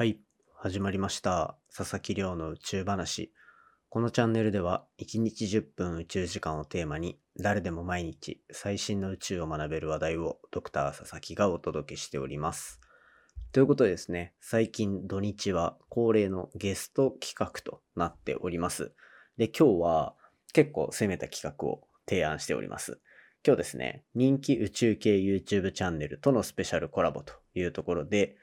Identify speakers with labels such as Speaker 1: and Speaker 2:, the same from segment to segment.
Speaker 1: はい、始まりました。佐々木亮の宇宙話。このチャンネルでは、1日10分宇宙時間をテーマに、誰でも毎日最新の宇宙を学べる話題をドクター佐々木がお届けしております。ということでですね、最近土日は恒例のゲスト企画となっております。で、今日は結構攻めた企画を提案しております。今日ですね、人気宇宙系 YouTube チャンネルとのスペシャルコラボというところで、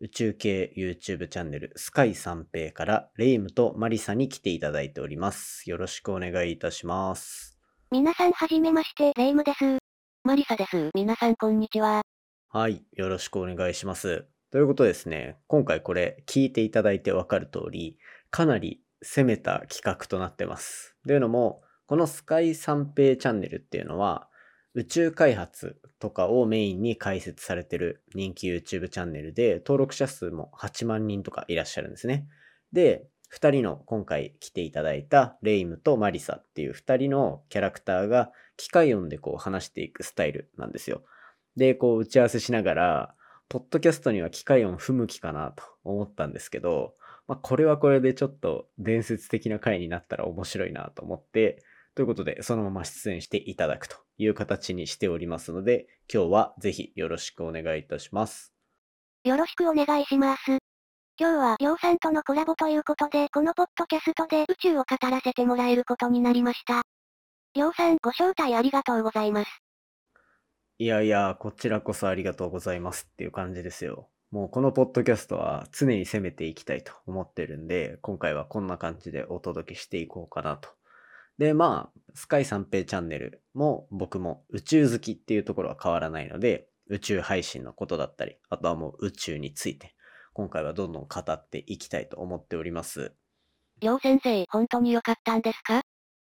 Speaker 1: 宇宙系 YouTube チャンネルスカイ三平からレイムとマリサに来ていただいております。よろしくお願いいたします。
Speaker 2: 皆さんはじめまして、レイムです。マリサです。皆さんこんにちは。
Speaker 1: はい、よろしくお願いします。ということでですね、今回これ聞いていただいてわかる通り、かなり攻めた企画となってます。というのも、このスカイ三平チャンネルっていうのは、宇宙開発とかをメインに開設されてる人気 YouTube チャンネルで、登録者数も8万人とかいらっしゃるんですね。で、2人の今回来ていただいたレイムとマリサっていう2人のキャラクターが機械音でこう話していくスタイルなんですよ。で、こう打ち合わせしながら、ポッドキャストには機械音不向きかなと思ったんですけど、まあ、これはこれでちょっと伝説的な回になったら面白いなと思って、ということで、そのまま出演していただくという形にしておりますので、今日はぜひよろしくお願いいたします。
Speaker 2: よろしくお願いします。今日は、りょうさんとのコラボということで、このポッドキャストで宇宙を語らせてもらえることになりました。りょうさん、ご招待ありがとうございます。
Speaker 1: いやいや、こちらこそありがとうございますっていう感じですよ。もうこのポッドキャストは常に攻めていきたいと思ってるんで、今回はこんな感じでお届けしていこうかなと。で、まあ、スカイ三平チャンネルも僕も宇宙好きっていうところは変わらないので、宇宙配信のことだったり、あとはもう宇宙について、今回はどんどん語っていきたいと思っております。
Speaker 2: りょう先生、本当に良かったんですか？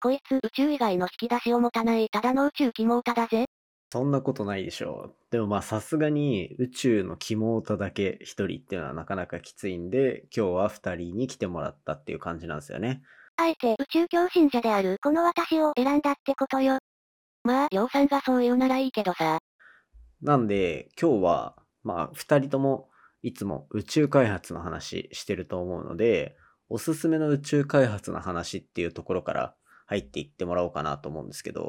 Speaker 2: こいつ宇宙以外の引き出しを持たないただの宇宙肝オタだぜ。
Speaker 1: そんなことないでしょう。でもまあさすがに宇宙の肝オタだけ一人っていうのはなかなかきついんで、今日は二人に来てもらったっていう感じなんですよね。
Speaker 2: あえて宇宙教信者であるこの私を選んだってことよ。まあ、りょうさんがそう言うならいいけどさ。
Speaker 1: なんで今日はまあ二人ともいつも宇宙開発の話してると思うので、おすすめの宇宙開発の話っていうところから入っていってもらおうかなと思うんですけど、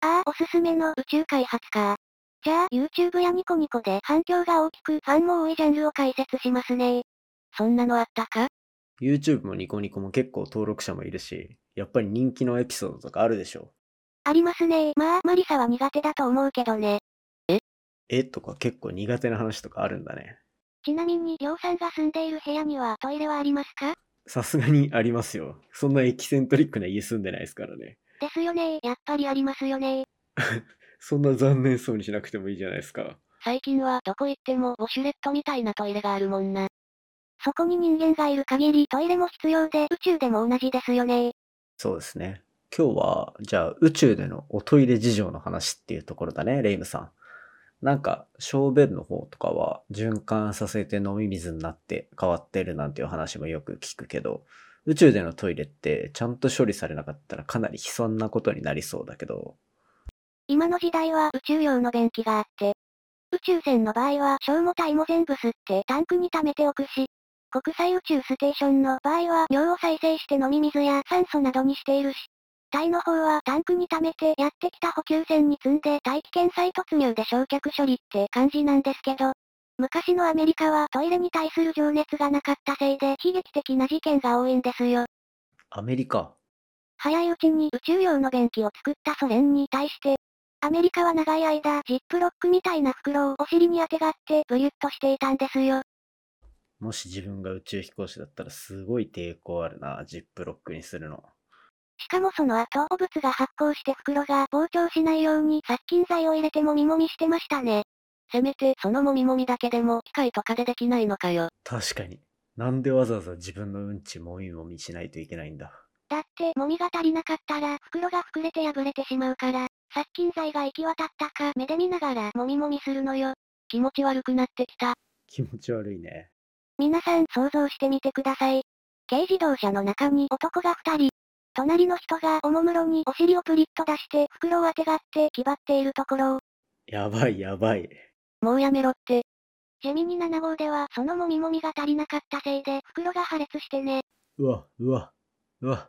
Speaker 2: ああ、おすすめの宇宙開発か。じゃあ、YouTube やニコニコで反響が大きくファンも多いジャンルを解説しますね。そんなのあったか？
Speaker 1: YouTube もニコニコも結構登録者もいるし、やっぱり人気のエピソードとかあるでしょ
Speaker 2: ありますね。まあ、マリサは苦手だと思うけどね。
Speaker 1: え？とか結構苦手な話とかあるんだね。
Speaker 2: ちなみに、りょうさんが住んでいる部屋にはトイレはありますか？
Speaker 1: さすがにありますよ。そんなエキセントリックな家住んでないですからね。
Speaker 2: ですよね。やっぱりありますよね。
Speaker 1: そんな残念そうにしなくてもいいじゃないですか。
Speaker 2: 最近はどこ行ってもウォシュレットみたいなトイレがあるもんな。そこに人間がいる限りトイレも必要で宇宙でも同じですよね。
Speaker 1: そうですね。今日は、じゃあ宇宙でのおトイレ事情の話っていうところだね、レイムさん。なんか、小便の方とかは循環させて飲み水になって変わってるなんていう話もよく聞くけど、宇宙でのトイレってちゃんと処理されなかったらかなり悲惨なことになりそうだけど、
Speaker 2: 今の時代は宇宙用の便器があって、宇宙船の場合は小も体も全部吸ってタンクに溜めておくし、国際宇宙ステーションの場合は尿を再生して飲み水や酸素などにしているし、体の方はタンクに溜めてやってきた補給船に積んで大気圏再突入で焼却処理って感じなんですけど、昔のアメリカはトイレに対する情熱がなかったせいで悲劇的な事件が多いんですよ。
Speaker 1: アメリカ。
Speaker 2: 早いうちに宇宙用の便器を作ったソ連に対して、アメリカは長い間ジップロックみたいな袋をお尻にあてがってブリュッとしていたんですよ。
Speaker 1: もし自分が宇宙飛行士だったらすごい抵抗あるな、ジップロックにするの。
Speaker 2: しかもその後、汚物が発酵して袋が膨張しないように殺菌剤を入れてもみもみしてましたね。せめてそのもみもみだけでも機械とかでできないのかよ。
Speaker 1: 確かに。なんでわざわざ自分のうんちもみもみしないといけないんだ。
Speaker 2: だって、もみが足りなかったら袋が膨れて破れてしまうから、殺菌剤が行き渡ったか目で見ながらもみもみするのよ。気持ち悪くなってきた。
Speaker 1: 気持ち悪いね。
Speaker 2: 皆さん想像してみてください。軽自動車の中に男が二人。隣の人がおもむろにお尻をプリッと出して袋をあてがって気張っているところを、
Speaker 1: やばいやばい。
Speaker 2: もうやめろって。ジェミニ7号ではそのもみもみが足りなかったせいで袋が破裂してね。
Speaker 1: うわ、うわ、うわ。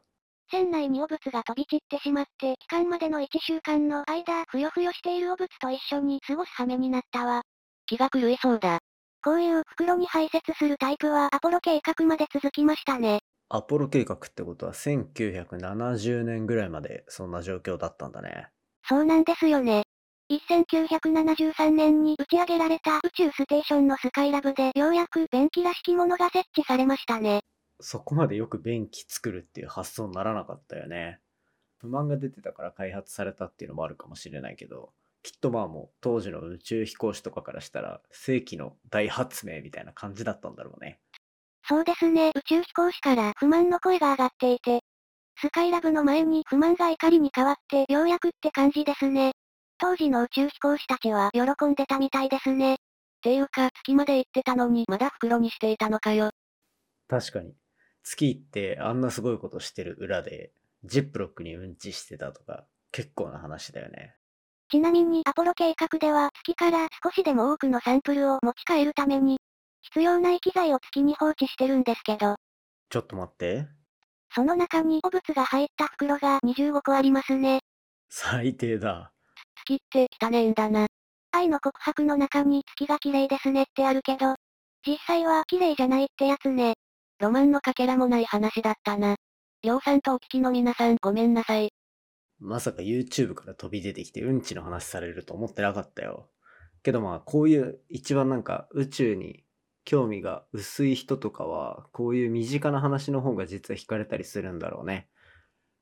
Speaker 2: 船内に汚物が飛び散ってしまって帰還までの1週間の間ふよふよしている汚物と一緒に過ごす羽目になったわ。
Speaker 3: 気が狂いそうだ。
Speaker 2: こういう袋に排泄するタイプはアポロ計画まで続きましたね。
Speaker 1: アポロ計画ってことは1970年ぐらいまでそんな状況だったんだね。
Speaker 2: そうなんですよね。1973年に打ち上げられた宇宙ステーションのスカイラブでようやく便器らしきものが設置されましたね。
Speaker 1: そこまでよく便器作るっていう発想にならなかったよね。不満が出てたから開発されたっていうのもあるかもしれないけど、きっとまあもう当時の宇宙飛行士とかからしたら世紀の大発明みたいな感じだったんだろうね。
Speaker 2: そうですね、宇宙飛行士から不満の声が上がっていて、スカイラブの前に不満が怒りに変わってようやくって感じですね。当時の宇宙飛行士たちは喜んでたみたいですね。
Speaker 3: ていうか、月まで行ってたのにまだ袋にしていたのかよ。
Speaker 1: 確かに。月行ってあんなすごいことしてる裏で、ジップロックにうんちしてたとか、結構な話だよね。
Speaker 2: ちなみにアポロ計画では月から少しでも多くのサンプルを持ち帰るために、必要ない機材を月に放置してるんですけど、
Speaker 1: ちょっと待って。
Speaker 2: その中に汚物が入った袋が25個ありますね。
Speaker 1: 最低だ。
Speaker 3: 月って汚ねえんだな。
Speaker 2: 愛の告白の中に月が綺麗ですねってあるけど、実際は綺麗じゃないってやつね。
Speaker 3: ロマンのかけらもない話だったな。りょうさんとお聞きの皆さんごめんなさい。
Speaker 1: まさか YouTube から飛び出てきてうんちの話されると思ってなかったよ。けどまあこういう一番なんか宇宙に興味が薄い人とかはこういう身近な話の方が実は惹かれたりするんだろうね。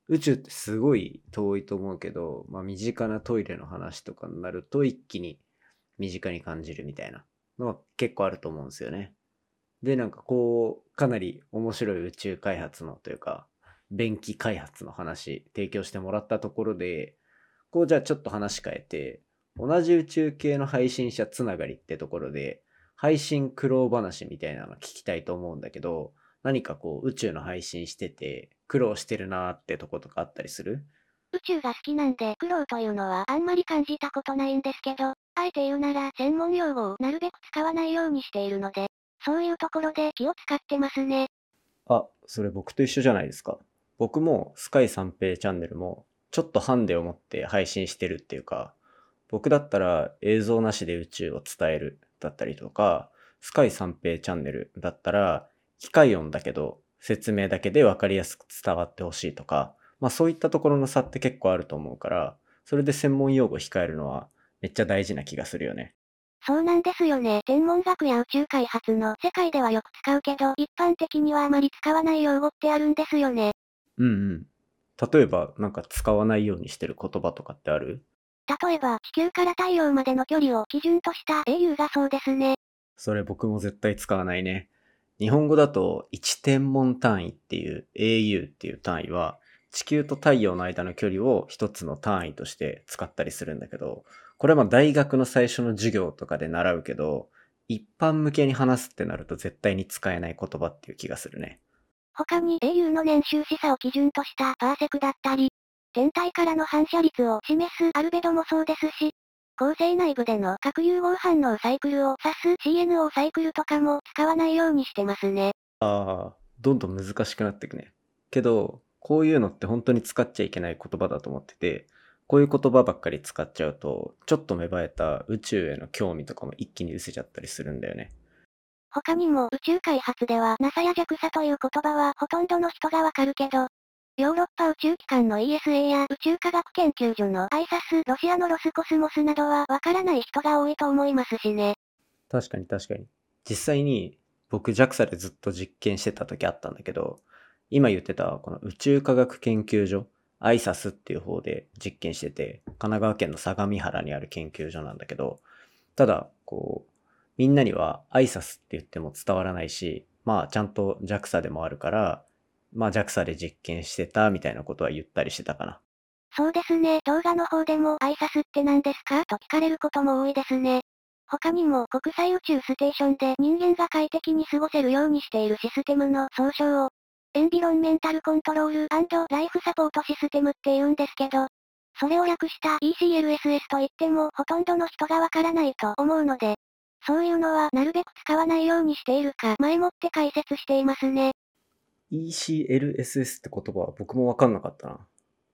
Speaker 1: 宇宙ってすごい遠いと思うけど、まあ身近なトイレの話とかになると一気に身近に感じるみたいなのは結構あると思うんですよね。で、なんかこう、かなり面白い宇宙開発のというか、便器開発の話提供してもらったところで、こうじゃあちょっと話変えて、同じ宇宙系の配信者つながりってところで、配信苦労話みたいなの聞きたいと思うんだけど、何かこう宇宙の配信してて苦労してるなーってとことかあったりする？
Speaker 2: 宇宙が好きなんで苦労というのはあんまり感じたことないんですけど、あえて言うなら専門用語をなるべく使わないようにしているので、そういうところで気を使ってますね。
Speaker 1: あ、それ僕と一緒じゃないですか。僕もスカイ三平チャンネルもちょっとハンデを持って配信してるっていうか、僕だったら映像なしで宇宙を伝えるだったりとか、スカイ三平チャンネルだったら機械音だけど説明だけで分かりやすく伝わってほしいとか、まあそういったところの差って結構あると思うから、それで専門用語控えるのはめっちゃ大事な気がするよね。
Speaker 2: そうなんですよね。天文学や宇宙開発の世界ではよく使うけど、一般的にはあまり使わない用語ってあるんですよね。
Speaker 1: うんうん。例えばなんか使わないようにしてる言葉とかってある？
Speaker 2: 例えば、地球から太陽までの距離を基準とした英雄がそうですね。
Speaker 1: それ僕も絶対使わないね。日本語だと1天文単位っていう AU っていう単位は地球と太陽の間の距離を一つの単位として使ったりするんだけど、これはまあ大学の最初の授業とかで習うけど、一般向けに話すってなると絶対に使えない言葉っていう気がするね。
Speaker 2: 他に英雄の年収視差を基準としたパーセクだったり、天体からの反射率を示すアルベドもそうですし、恒星内部での核融合反応サイクルを指す CNO サイクルとかも使わないようにしてますね。
Speaker 1: ああ、どんどん難しくなっていくね。けど、こういうのって本当に使っちゃいけない言葉だと思ってて、こういう言葉ばっかり使っちゃうと、ちょっと芽生えた宇宙への興味とかも一気に失せちゃったりするんだよね。
Speaker 2: 他にも宇宙開発では NASA や JAXA という言葉はほとんどの人がわかるけど、ヨーロッパ宇宙機関の ESA や宇宙科学研究所の ISAS、ロシアのロスコスモスなどはわからない人が多いと思いますしね。
Speaker 1: 確かに確かに。実際に僕 JAXA でずっと実験してた時あったんだけど、今言ってたこの宇宙科学研究所、ISAS っていう方で実験してて、神奈川県の相模原にある研究所なんだけど、ただ、こう、みんなには ISAS って言っても伝わらないし、まあちゃんと JAXA でもあるから、まあ JAXA で実験してたみたいなことは言ったりしてたかな。
Speaker 2: そうですね。動画の方でも挨拶って何ですか？と聞かれることも多いですね。他にも国際宇宙ステーションで人間が快適に過ごせるようにしているシステムの総称を、エンビロンメンタルコントロールライフサポートシステムって言うんですけど、それを略した ECLSS と言ってもほとんどの人がわからないと思うので、そういうのはなるべく使わないようにしているか前もって解説していますね。
Speaker 1: ECLSS って言葉は僕もわかんなかったな。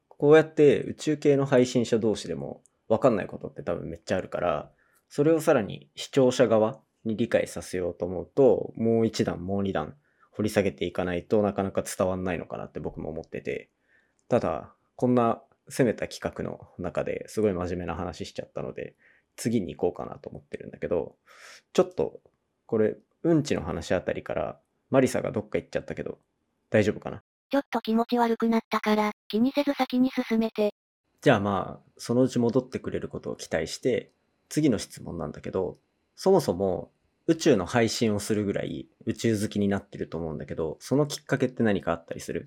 Speaker 1: こうやって宇宙系の配信者同士でもわかんないことって多分めっちゃあるから、それをさらに視聴者側に理解させようと思うと、もう一段もう二段掘り下げていかないとなかなか伝わんないのかなって僕も思ってて。ただ、こんな攻めた企画の中ですごい真面目な話しちゃったので、次に行こうかなと思ってるんだけど、ちょっと、これ、うんちの話あたりから、マリサがどっか行っちゃったけど、大丈夫かな？
Speaker 2: ちょっと気持ち悪くなったから、気にせず先に進めて。
Speaker 1: じゃあまあ、そのうち戻ってくれることを期待して、次の質問なんだけど、そもそも宇宙の配信をするぐらい宇宙好きになってると思うんだけど、そのきっかけって何かあったりする？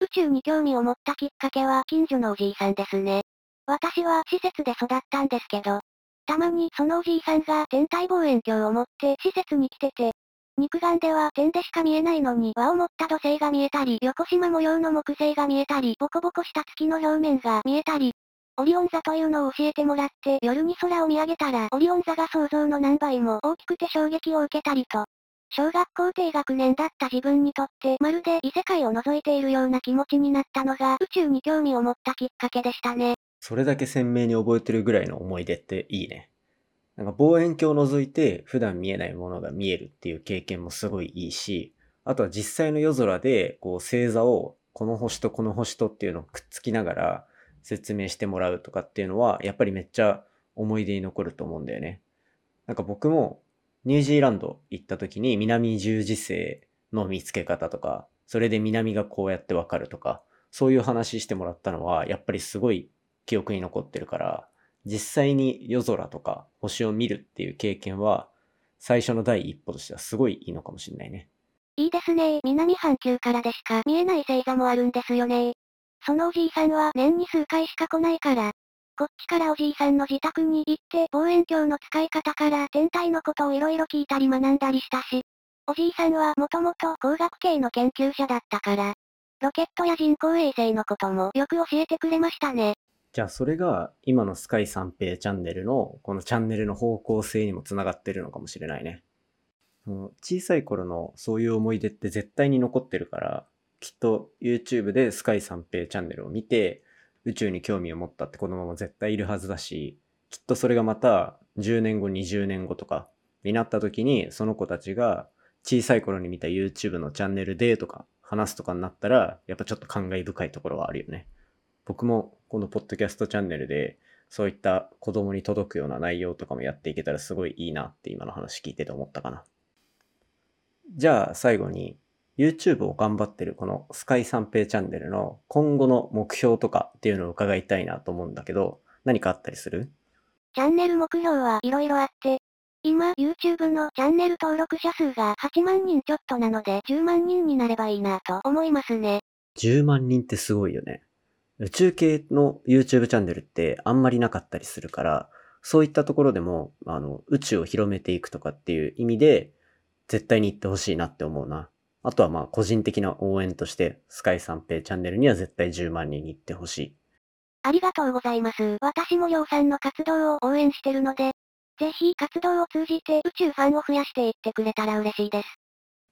Speaker 2: 宇宙に興味を持ったきっかけは近所のおじいさんですね。私は施設で育ったんですけど、たまにそのおじいさんが天体望遠鏡を持って施設に来てて、肉眼では点でしか見えないのに輪を持った土星が見えたり、横縞模様の木星が見えたり、ボコボコした月の表面が見えたり、オリオン座というのを教えてもらって夜に空を見上げたらオリオン座が想像の何倍も大きくて衝撃を受けたりと、小学校低学年だった自分にとってまるで異世界を覗いているような気持ちになったのが宇宙に興味を持ったきっかけでしたね。
Speaker 1: それだけ鮮明に覚えてるぐらいの思い出っていいね。なんか望遠鏡を覗いて普段見えないものが見えるっていう経験もすごいいいし、あとは実際の夜空でこう星座をこの星とこの星とっていうのをくっつきながら説明してもらうとかっていうのはやっぱりめっちゃ思い出に残ると思うんだよね。なんか僕もニュージーランド行った時に南十字星の見つけ方とか、それで南がこうやってわかるとか、そういう話してもらったのはやっぱりすごい記憶に残ってるから、実際に夜空とか星を見るっていう経験は最初の第一歩としてはすごいいいのかもしれないね。
Speaker 2: いいですね南半球からでしか見えない星座もあるんですよねそのおじいさんは年に数回しか来ないから、こっちからおじいさんの自宅に行って望遠鏡の使い方から天体のことをいろいろ聞いたり学んだりしたし、おじいさんはもともと工学系の研究者だったから、ロケットや人工衛星のこともよく教えてくれましたね。
Speaker 1: じゃあそれが今のスカイ三平チャンネルのこのチャンネルの方向性にもつながってるのかもしれないね。小さい頃のそういう思い出って絶対に残ってるから、きっと YouTube でスカイ三平チャンネルを見て宇宙に興味を持ったって子供も絶対いるはずだし、きっとそれがまた10年後、20年後とかになった時にその子たちが小さい頃に見た YouTube のチャンネルでとか話すとかになったら、やっぱちょっと感慨深いところはあるよね。僕もこのポッドキャストチャンネルでそういった子供に届くような内容とかもやっていけたらすごいいいなって今の話聞いてて思ったかな。じゃあ最後に YouTube を頑張ってるこのスカイ三平チャンネルの今後の目標とかっていうのを伺いたいなと思うんだけど何かあったりする？
Speaker 2: チャンネル目標はいろいろあって、今 YouTube のチャンネル登録者数が8万人ちょっとなので10万人になればいいなと思いますね。
Speaker 1: 10万人ってすごいよね。宇宙系の YouTube チャンネルってあんまりなかったりするから、そういったところでも、あの、宇宙を広めていくとかっていう意味で、絶対に行ってほしいなって思うな。あとはまあ、個人的な応援として、スカイ三平チャンネルには絶対10万人に行ってほしい。
Speaker 2: ありがとうございます。私もりょうさんの活動を応援してるので、ぜひ活動を通じて宇宙ファンを増やしていってくれたら嬉しいです。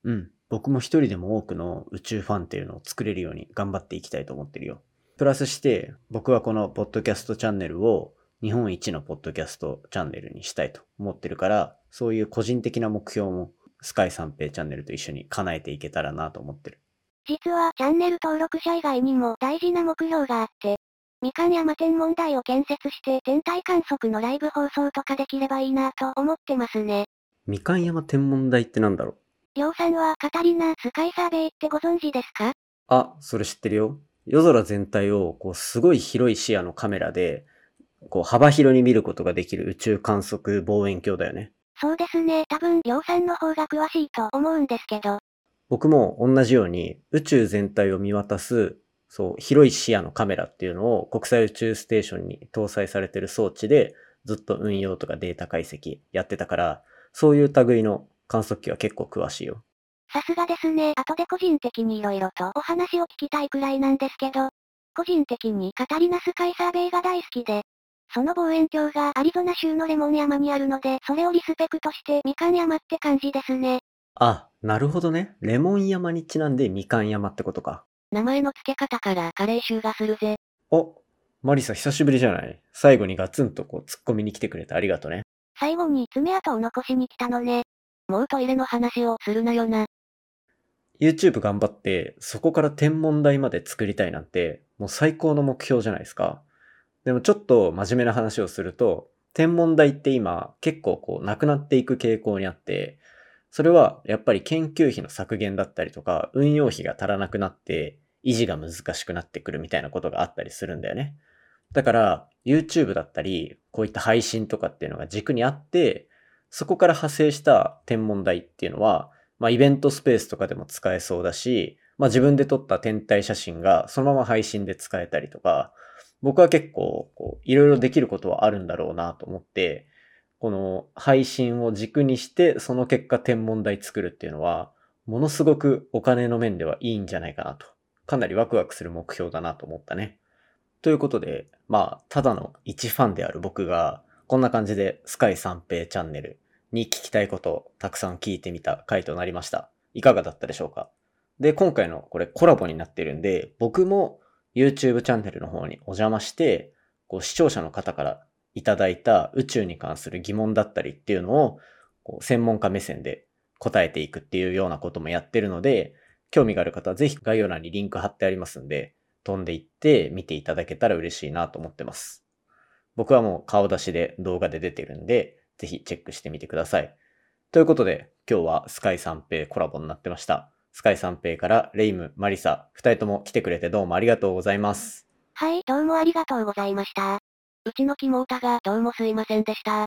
Speaker 1: うん。僕も一人でも多くの宇宙ファンっていうのを作れるように頑張っていきたいと思ってるよ。プラスして、僕はこのポッドキャストチャンネルを日本一のポッドキャストチャンネルにしたいと思ってるから、そういう個人的な目標もスカイ三平チャンネルと一緒に叶えていけたらなと思ってる。
Speaker 2: 実はチャンネル登録者以外にも大事な目標があって、みかん山天文台を建設して天体観測のライブ放送とかできればいいなと思ってますね。
Speaker 1: みかん山天文台ってなんだろう？
Speaker 2: りょうさんはカタリナスカイサーベイってご存知ですか？
Speaker 1: あ、それ知ってるよ。夜空全体をこうすごい広い視野のカメラで、こう幅広に見ることができる宇宙観測望遠鏡だよね。
Speaker 2: そうですね。多分、りょうさんの方が詳しいと思うんですけど、
Speaker 1: 僕も同じように宇宙全体を見渡す、そう、広い視野のカメラっていうのを国際宇宙ステーションに搭載されてる装置でずっと運用とかデータ解析やってたから、そういう類の観測機は結構詳しいよ。
Speaker 2: さすがですね。後で個人的に色々とお話を聞きたいくらいなんですけど、個人的にカタリナスカイサーベイが大好きで、その望遠鏡がアリゾナ州のレモン山にあるので、それをリスペクトしてみかん山って感じですね。
Speaker 1: あ、なるほどね。レモン山にちなんでみかん山ってことか。
Speaker 3: 名前の付け方からカレー臭がするぜ。
Speaker 1: お、マリサ久しぶりじゃない最後にガツンとこう突っ込みに来てくれてありがとね。
Speaker 2: 最後に爪痕を残しに来たのね。
Speaker 3: もうトイレの話をするなよな。
Speaker 1: YouTube 頑張って、そこから天文台まで作りたいなんて、もう最高の目標じゃないですか。でもちょっと真面目な話をすると、天文台って今結構こうなくなっていく傾向にあって、それはやっぱり研究費の削減だったりとか、運用費が足らなくなって、維持が難しくなってくるみたいなことがあったりするんだよね。だから、YouTube だったり、こういった配信とかっていうのが軸にあって、そこから派生した天文台っていうのは、まあイベントスペースとかでも使えそうだし、まあ自分で撮った天体写真がそのまま配信で使えたりとか、僕は結構こういろいろできることはあるんだろうなと思って、この配信を軸にしてその結果天文台作るっていうのは、ものすごくお金の面ではいいんじゃないかなと。かなりワクワクする目標だなと思ったね。ということで、まあ、ただの一ファンである僕が、こんな感じでスカイ三平チャンネルに聞きたいことをたくさん聞いてみた回となりました。いかがだったでしょうか？で、今回のこれコラボになってるんで、僕も YouTube チャンネルの方にお邪魔して、こう視聴者の方からいただいた宇宙に関する疑問だったりっていうのを、こう専門家目線で答えていくっていうようなこともやってるので、興味がある方はぜひ概要欄にリンク貼ってありますんで、飛んでいって見ていただけたら嬉しいなと思ってます。僕はもう顔出しで動画で出てるんで、ぜひチェックしてみてください。ということで、今日はスカイ三平コラボになってました。スカイ三平からレイム、マリサ、二人とも来てくれてどうもありがとうございます。
Speaker 2: はい、どうもありがとうございました。
Speaker 3: うちのキモータがどうもすいませんでした。